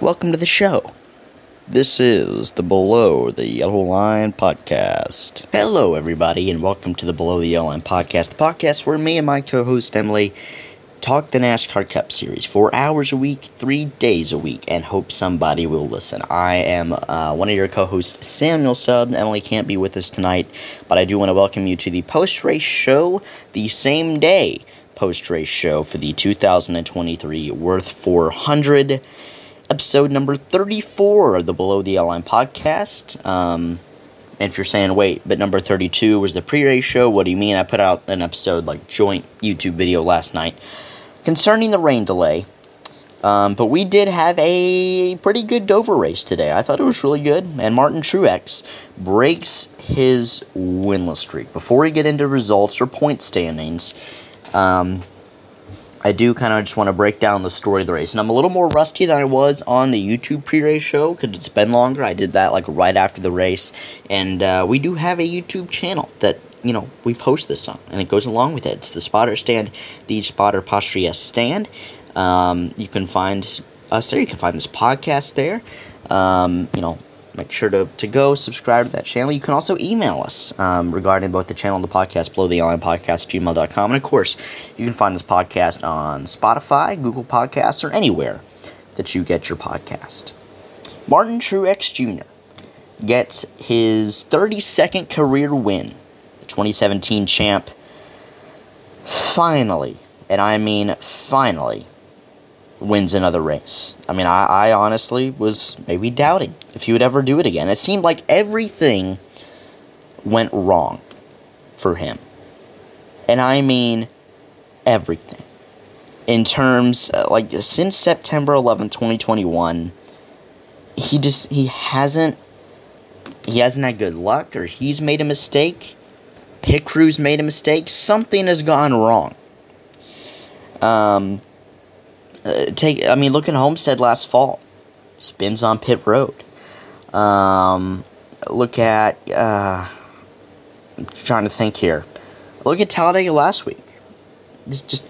Welcome to the show. This is the Below the Yellow Line podcast. Hello, everybody, and welcome to the Below the Yellow Line podcast, the podcast where me and my co host Emily talk the NASCAR Cup Series four hours a week, three days a week, and hope somebody will listen. I am uh, one of your co hosts, Samuel Stubb. Emily can't be with us tonight, but I do want to welcome you to the post race show the same day post race show for the 2023 Wurth 400 episode number 34 of the Below the Line podcast. Um, and if you're saying, wait, but number 32 was the pre race show, what do you mean? I put out an episode, like joint YouTube video last night concerning the rain delay. Um, but we did have a pretty good Dover race today. I thought it was really good. And Martin Truex breaks his winless streak. Before we get into results or point standings, um, I do kind of just want to break down the story of the race. And I'm a little more rusty than I was on the YouTube pre race show because it's been longer. I did that like right after the race. And uh, we do have a YouTube channel that, you know, we post this on. And it goes along with it. It's the Spotter Stand, the Spotter Apostrophe Stand. Um, you can find us there. You can find this podcast there. Um, you know, make sure to, to go subscribe to that channel. You can also email us um, regarding both the channel and the podcast, below the line podcast, gmail.com. And of course, you can find this podcast on Spotify, Google Podcasts, or anywhere that you get your podcast. Martin Truex Jr. gets his 32nd career win, the 2017 champ. Finally, and I mean finally, wins another race. I mean, I, I honestly was maybe doubting if he would ever do it again. It seemed like everything went wrong for him. And I mean everything. In terms, uh, like, since September 11, 2021, he just, he hasn't, he hasn't had good luck, or he's made a mistake. Pit crew's made a mistake. Something has gone wrong. Um, uh, take I mean look at Homestead last fall, spins on pit road. Um, look at uh, I'm trying to think here. Look at Talladega last week. This just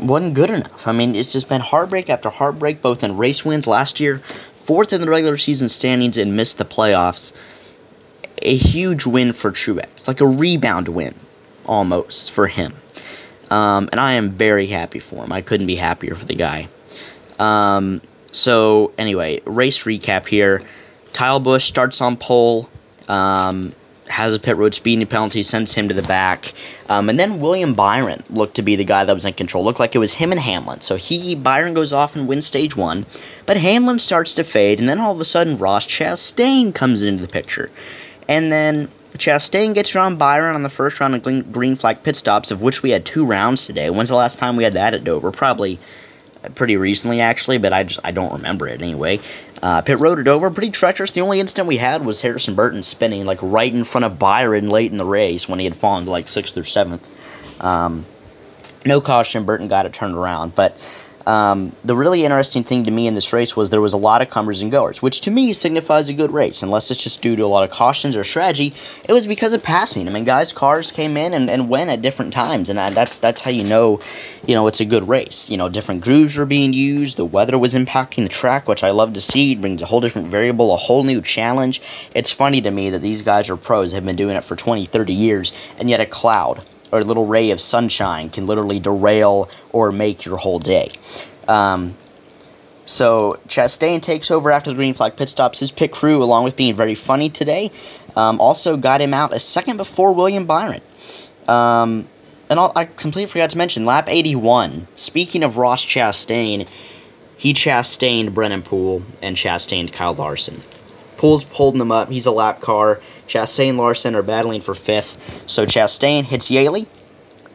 wasn't good enough. I mean, it's just been heartbreak after heartbreak, both in race wins last year, fourth in the regular season standings, and missed the playoffs. A huge win for Truex, like a rebound win, almost for him. Um, and I am very happy for him. I couldn't be happier for the guy. Um, so, anyway, race recap here. Kyle Busch starts on pole, um, has a pit road speeding penalty, sends him to the back. Um, and then William Byron looked to be the guy that was in control. Looked like it was him and Hamlin. So he Byron goes off and wins stage one, but Hamlin starts to fade, and then all of a sudden Ross Chastain comes into the picture, and then Chastain gets around Byron on the first round of green flag pit stops, of which we had two rounds today. When's the last time we had that at Dover? Probably pretty recently, actually, but I just I don't remember it anyway. Uh, pit road at Dover, pretty treacherous. The only incident we had was Harrison Burton spinning like right in front of Byron late in the race when he had fallen to like sixth or seventh. Um, no caution, Burton got it turned around, but um, the really interesting thing to me in this race was there was a lot of comers and goers, which to me signifies a good race, unless it's just due to a lot of cautions or strategy. It was because of passing. I mean, guys' cars came in and, and went at different times, and that's that's how you know, you know, it's a good race. You know, different grooves were being used, the weather was impacting the track, which I love to see. It brings a whole different variable, a whole new challenge. It's funny to me that these guys are pros, have been doing it for 20, 30 years, and yet a cloud or a little ray of sunshine can literally derail or make your whole day. Um, so Chastain takes over after the green flag pit stops. His pit crew, along with being very funny today, um, also got him out a second before William Byron. Um, and I'll, i completely forgot to mention lap 81. Speaking of Ross Chastain, he chastained Brennan Poole and chastained Kyle Larson. Poole's holding them up. He's a lap car. Chastain and Larson are battling for fifth. So Chastain hits Yeley.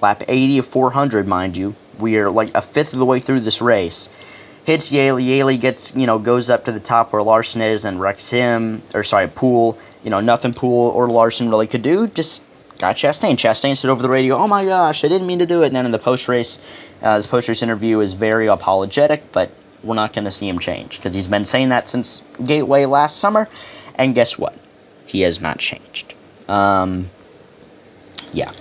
Lap 80 of 400, mind you. We are like a fifth of the way through this race. Hits Yeley. Yeley gets, you know, goes up to the top where Larson is and wrecks him. Or, sorry, Poole. You know, nothing Poole or Larson really could do. Just got Chastain. Chastain said over the radio, oh my gosh, I didn't mean to do it. And then in the post race, uh, his post race interview is very apologetic, but we're not going to see him change because he's been saying that since Gateway last summer. And guess what? He has not changed. Um, yeah.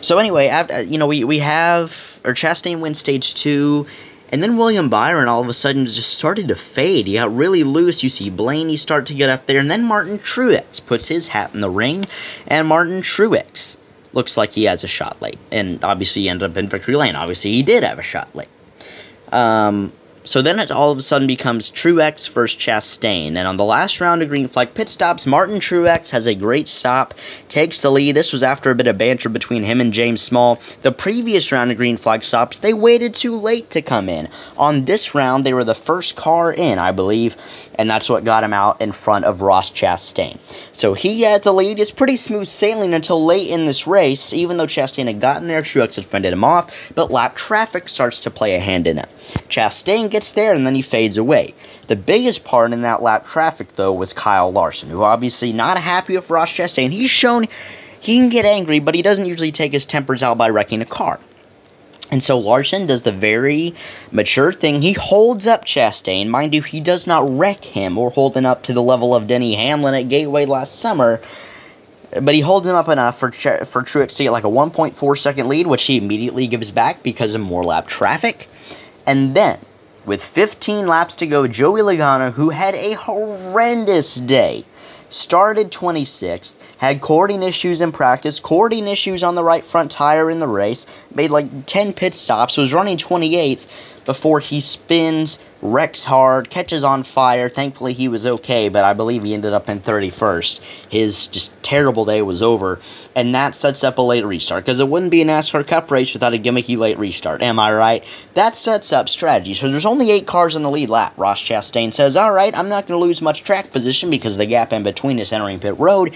So anyway, after, you know, we, we have or Chastain wins stage two, And then William Byron all of a sudden just started to fade. He got really loose. You see Blaney start to get up there, and then Martin Truex puts his hat in the ring, and Martin Truex looks like he has a shot late. And obviously, he ended up in victory lane. Obviously, he did have a shot late. Um, so then it all of a sudden becomes Truex versus Chastain. And on the last round of green flag pit stops, Martin Truex has a great stop, takes the lead. This was after a bit of banter between him and James Small. The previous round of green flag stops, they waited too late to come in. On this round, they were the first car in, I believe, and that's what got him out in front of Ross Chastain. So he had the lead. It's pretty smooth sailing until late in this race, even though Chastain had gotten there, Truex had fended him off, but lap traffic starts to play a hand in it. Chastain gets there and then he fades away. The biggest part in that lap traffic, though, was Kyle Larson, who obviously not happy with Ross Chastain. He's shown he can get angry, but he doesn't usually take his tempers out by wrecking a car. And so Larson does the very mature thing. He holds up Chastain. Mind you, he does not wreck him or hold him up to the level of Denny Hamlin at Gateway last summer. But he holds him up enough for for Truex to get like a 1.4 second lead, which he immediately gives back because of more lap traffic. And then, with 15 laps to go, Joey Logano, who had a horrendous day, started 26th, had cording issues in practice, cording issues on the right front tire in the race, made like 10 pit stops, was running 28th before he spins wrecks hard, catches on fire. Thankfully, he was okay, but I believe he ended up in 31st. His just terrible day was over, and that sets up a late restart because it wouldn't be a NASCAR Cup race without a gimmicky late restart. Am I right? That sets up strategy. So there's only eight cars in the lead lap. Ross Chastain says, "All right, I'm not going to lose much track position because the gap in between is entering pit road."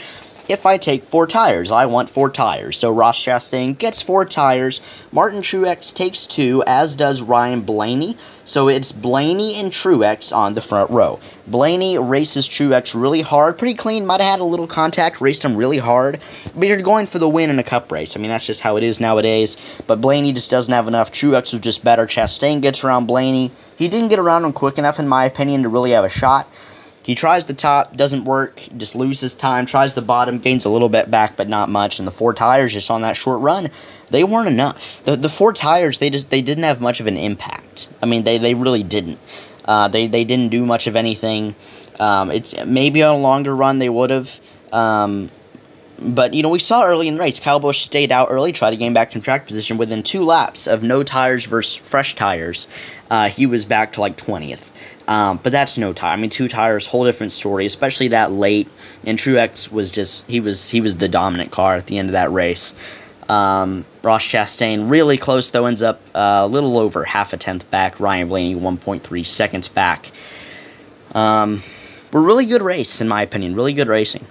If I take four tires. I want four tires. So Ross Chastain gets four tires. Martin Truex takes two, as does Ryan Blaney. So it's Blaney and Truex on the front row. Blaney races Truex really hard, pretty clean. Might have had a little contact, raced him really hard. But you're going for the win in a cup race. I mean, that's just how it is nowadays. But Blaney just doesn't have enough. Truex was just better. Chastain gets around Blaney. He didn't get around him quick enough, in my opinion, to really have a shot. He tries the top, doesn't work, just loses time, tries the bottom, gains a little bit back, but not much. And the four tires just on that short run, they weren't enough. The, the four tires, they just they didn't have much of an impact. I mean, they, they really didn't. Uh, they, they didn't do much of anything. Um, it's maybe on a longer run they would have. Um, but you know, we saw early in the race, Kyle Busch stayed out early, tried to gain back some track position. Within two laps of no tires versus fresh tires, uh, he was back to like twentieth. Um, but that's no tire. I mean, two tires, whole different story. Especially that late, and Truex was just he was he was the dominant car at the end of that race. Um, Ross Chastain really close though ends up uh, a little over half a tenth back. Ryan Blaney 1.3 seconds back. Um, but really good race in my opinion. Really good racing.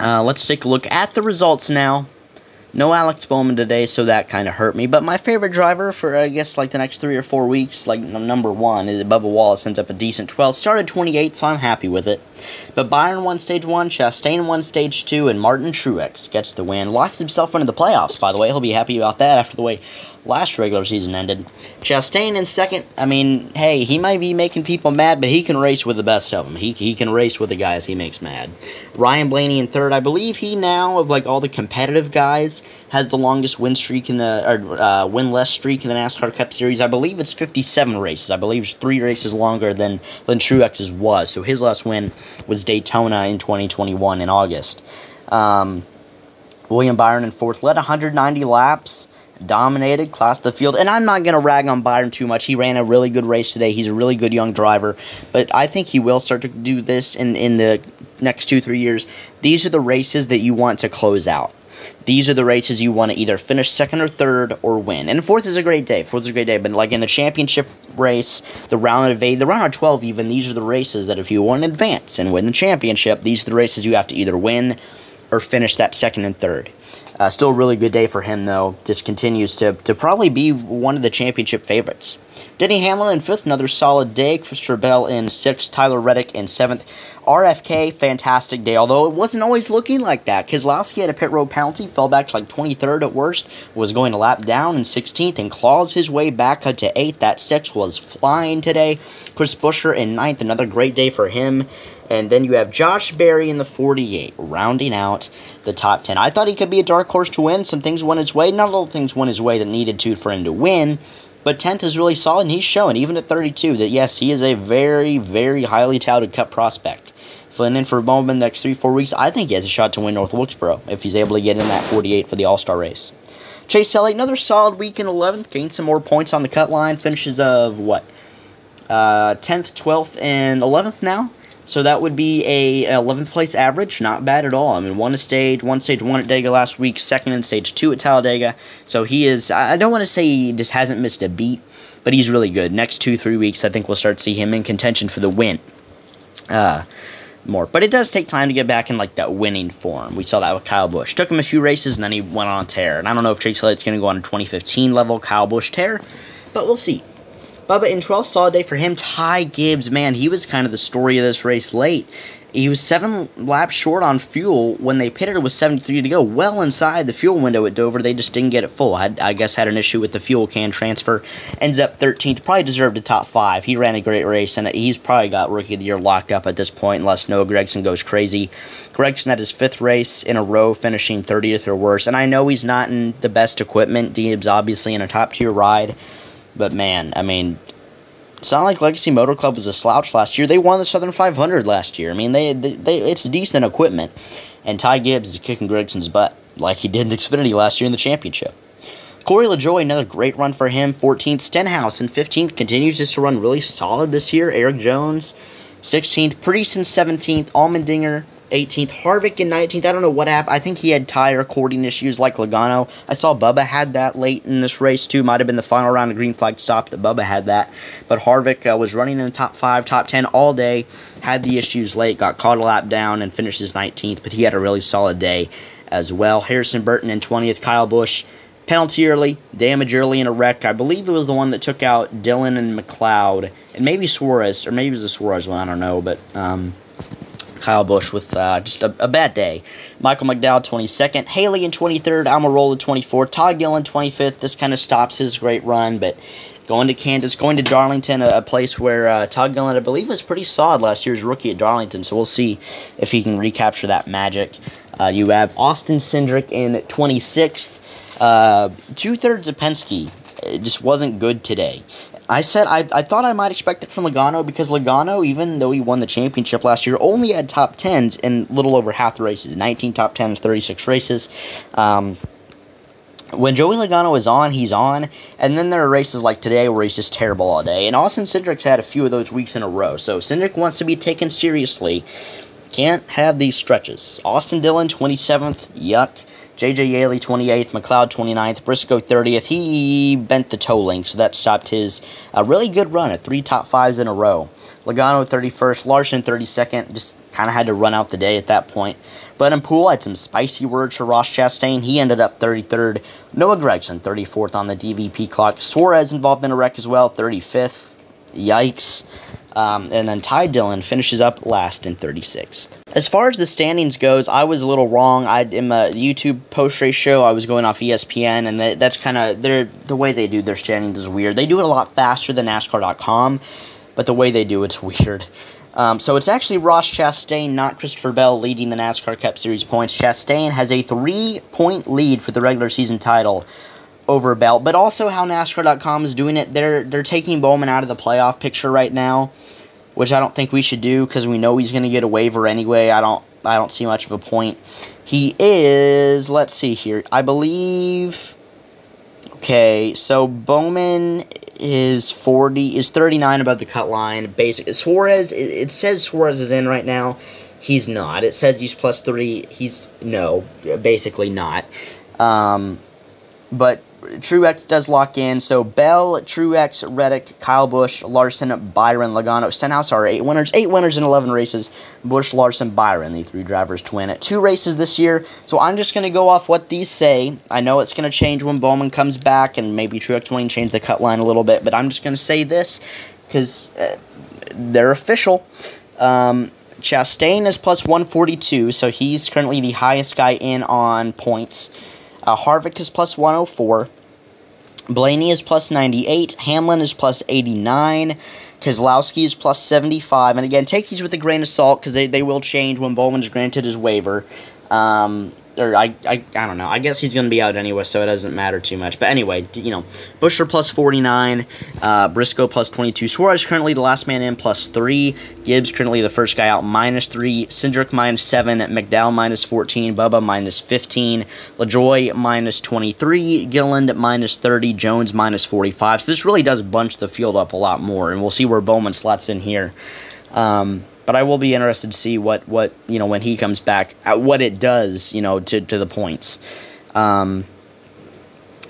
Uh, let's take a look at the results now. No Alex Bowman today, so that kind of hurt me. But my favorite driver for, I guess, like the next three or four weeks, like number one, is Bubba Wallace, ends up a decent 12. Started 28, so I'm happy with it. But Byron won stage one, Chastain won stage two, and Martin Truex gets the win. Locks himself into the playoffs, by the way. He'll be happy about that after the way last regular season ended. Chastain in second. I mean, hey, he might be making people mad, but he can race with the best of them. He, he can race with the guys he makes mad. Ryan Blaney in third. I believe he now, of like all the competitive guys, has the longest win streak in the or uh, win-less streak in the NASCAR Cup Series. I believe it's 57 races. I believe it's three races longer than than Truex's was. So his last win was Daytona in 2021 in August. Um, William Byron in fourth led 190 laps dominated, class the field. And I'm not going to rag on Byron too much. He ran a really good race today. He's a really good young driver. But I think he will start to do this in, in the next two, three years. These are the races that you want to close out. These are the races you want to either finish second or third or win. And fourth is a great day. Fourth is a great day. But like in the championship race, the round of eight, the round of 12 even, these are the races that if you want to advance and win the championship, these are the races you have to either win or finish that second and third. Uh, still a really good day for him, though. Just continues to, to probably be one of the championship favorites. Denny Hamlin in fifth, another solid day. Christopher Bell in sixth, Tyler Reddick in seventh. RFK, fantastic day, although it wasn't always looking like that. Keselowski had a pit road penalty, fell back to like 23rd at worst, was going to lap down in 16th, and claws his way back to 8th. That 6 was flying today. Chris Buescher in ninth, another great day for him. And then you have Josh Berry in the 48, rounding out the top 10. I thought he could be a dark horse to win. Some things went his way. Not all things went his way that needed to for him to win. But 10th is really solid, and he's showing, even at 32, that yes, he is a very, very highly touted Cup prospect. Filling in for Bowman the next three, four weeks, I think he has a shot to win North Wilkesboro if he's able to get in that 48 for the All Star race. Chase Elliott, another solid week in 11th, gained some more points on the cut line, finishes of what? Uh, 10th, 12th, and 11th now. So that would be a 11th place average, not bad at all. I mean, one stage, won stage one at Dega last week, second in stage two at Talladega. So he is. I don't want to say he just hasn't missed a beat, but he's really good. Next two three weeks, I think we'll start to see him in contention for the win. Uh, more, but it does take time to get back in like that winning form. We saw that with Kyle Busch. Took him a few races and then he went on tear. And I don't know if Chase Elliott's going to go on a 2015 level Kyle Busch tear, but we'll see. Bubba in 12th, solid day for him. Ty Gibbs, man, he was kind of the story of this race late. He was seven laps short on fuel when they pitted with 73 to go, well inside the fuel window at Dover. They just didn't get it full. I, I guess had an issue with the fuel can transfer. Ends up 13th. Probably deserved a top five. He ran a great race, and he's probably got Rookie of the Year locked up at this point, unless Noah Gragson goes crazy. Gragson had his fifth race in a row, finishing 30th or worse. And I know he's not in the best equipment. Gibbs obviously in a top tier ride. But man, I mean, it's not like Legacy Motor Club was a slouch last year. They won the Southern 500 last year. I mean, they, they, they it's decent equipment. And Ty Gibbs is kicking Gragson's butt like he did in Xfinity last year in the championship. Corey LaJoie, another great run for him. 14th, Stenhouse in 15th, continues just to run really solid this year. Erik Jones, 16th. Priest in 17th. Allmendinger 18th. Harvick in 19th. I don't know what happened. I think he had tire cording issues like Logano. I saw Bubba had that late in this race too. Might have been the final round of green flag stop that Bubba had that. But Harvick uh, was running in the top five, top 10 all day. Had the issues late. Got caught a lap down and finishes 19th. But he had a really solid day as well. Harrison Burton in 20th. Kyle Busch. Penalty early, damage early in a wreck. I believe it was the one that took out Dillon and McLeod, and maybe Suarez, or maybe it was the Suarez one. I don't know, but um, Kyle Busch with uh, just a, a, bad day. Michael McDowell, 22nd. Haley in 23rd. Almirola, 24th. Todd Gilliland, 25th. This kind of stops his great run, but going to Kansas, going to Darlington, a, a place where uh, Todd Gilliland, I believe, was pretty solid last year's rookie at Darlington, so we'll see if he can recapture that magic. Uh, you have Austin Cindric in 26th. Uh, Two thirds of Penske. It just wasn't good today. I said I, I thought I might expect it from Logano because Logano, even though he won the championship last year, only had top tens in little over half the races 19 top tens, 36 races. Um, when Joey Logano is on, he's on. And then there are races like today where he's just terrible all day. And Austin Cindric's had a few of those weeks in a row. So Cindric wants to be taken seriously. Can't have these stretches. Austin Dillon, 27th. Yuck. JJ Yeley 28th, McLeod 29th, Briscoe 30th. He bent the toe link, so that stopped his uh, really good run at three top fives in a row. Logano 31st, Larson 32nd. Just kind of had to run out the day at that point. Brennan Poole had some spicy words for Ross Chastain. He ended up 33rd. Noah Gragson 34th on the DVP clock. Suarez involved in a wreck as well, 35th. Yikes. Um, and then Ty Dillon finishes up last in 36th. As far as the standings goes, I was a little wrong. I in a YouTube post race show, I was going off ESPN, and that, that's kind of their the way they do their standings is weird. They do it a lot faster than NASCAR.com, but the way they do it's weird. Um, so it's actually Ross Chastain, not Christopher Bell, leading the NASCAR Cup Series points. Chastain has a three-point lead for the regular season title over Bell, but also how NASCAR.com is doing it. They're they're taking Bowman out of the playoff picture right now which I don't think we should do because we know he's going to get a waiver anyway. I don't I don't see much of a point. He is let's see here. I believe Okay, so Bowman is 40 is 39 above the cut line. Basic Suarez it, it says Suarez is in right now. He's not. It says he's plus 3. He's no, basically not. Um but Truex does lock in. So Bell, Truex, Reddick, Kyle Busch, Larson, Byron, Logano, Stenhouse are eight winners. Eight winners in 11 races. Busch, Larson, Byron, the three drivers to win it. Two races this year. So I'm just going to go off what these say. I know it's going to change when Bowman comes back, and maybe Truex Wayne change the cut line a little bit, but I'm just going to say this because uh, they're official. Um, Chastain is plus 142, so he's currently the highest guy in on points. Uh, Harvick is plus 104. Blaney is plus 98. Hamlin is plus 89. Keselowski is plus 75. And again, take these with a grain of salt because they, they will change when Bowman's granted his waiver. Um, or I, I, I don't know. I guess he's going to be out anyway, so it doesn't matter too much. But anyway, you know, Buescher plus 49, uh, Briscoe plus 22. Suarez currently the last man in plus 3. Gibbs currently the first guy out minus 3. Cindric minus 7. McDowell minus 14. Bubba minus 15. LaJoie minus 23. Gilliland minus 30. Jones minus 45. So this really does bunch the field up a lot more, and we'll see where Bowman slots in here. Um, but I will be interested to see what, what you know when he comes back, uh, what it does, you know, to, to the points. Um,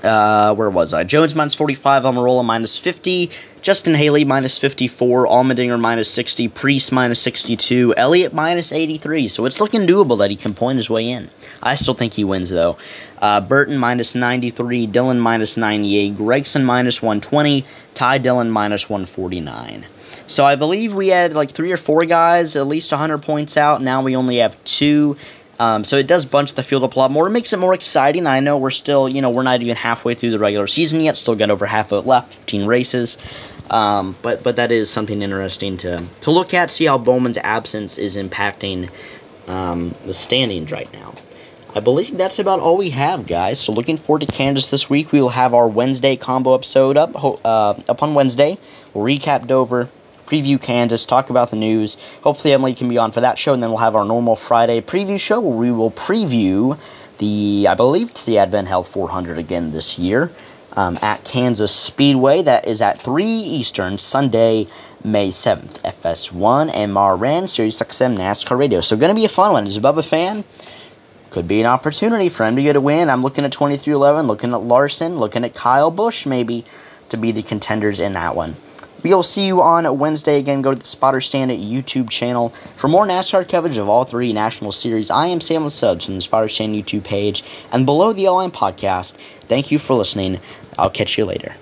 uh, where was I? Jones minus 45, Almirola minus 50, Justin Haley minus 54, Allmendinger minus 60, Priest minus 62, Elliott minus 83. So it's looking doable that he can point his way in. I still think he wins, though. Uh, Burton minus 93, Dillon minus 98, Gragson minus 120, Ty Dillon minus 149. So I believe we had like three or four guys at least 100 points out. Now we only have two. Um, so it does bunch the field up a lot more. It makes it more exciting. I know we're still, you know, we're not even halfway through the regular season yet. Still got over half of it left, 15 races. Um, but but that is something interesting to to look at. See how Bowman's absence is impacting um, the standings right now. I believe that's about all we have, guys. So looking forward to Kansas this week. We will have our Wednesday combo episode up uh, up on Wednesday. We'll recap Dover, preview Kansas, talk about the news. Hopefully, Emily can be on for that show, and then we'll have our normal Friday preview show where we will preview the, I believe it's the AdventHealth 400 again this year um, at Kansas Speedway. That is at 3 Eastern, Sunday, May 7th. FS1 MRN, Sirius XM NASCAR Radio. So, going to be a fun one. A Bubba fan, could be an opportunity for him to get a win. I'm looking at 23XI, looking at Larson, looking at Kyle Busch maybe to be the contenders in that one. We'll see you on Wednesday again. Go to the Spotter Stand YouTube channel for more NASCAR coverage of all three national series. I am Sam Subs from the Spotter Stand YouTube page and below the LM podcast. Thank you for listening. I'll catch you later.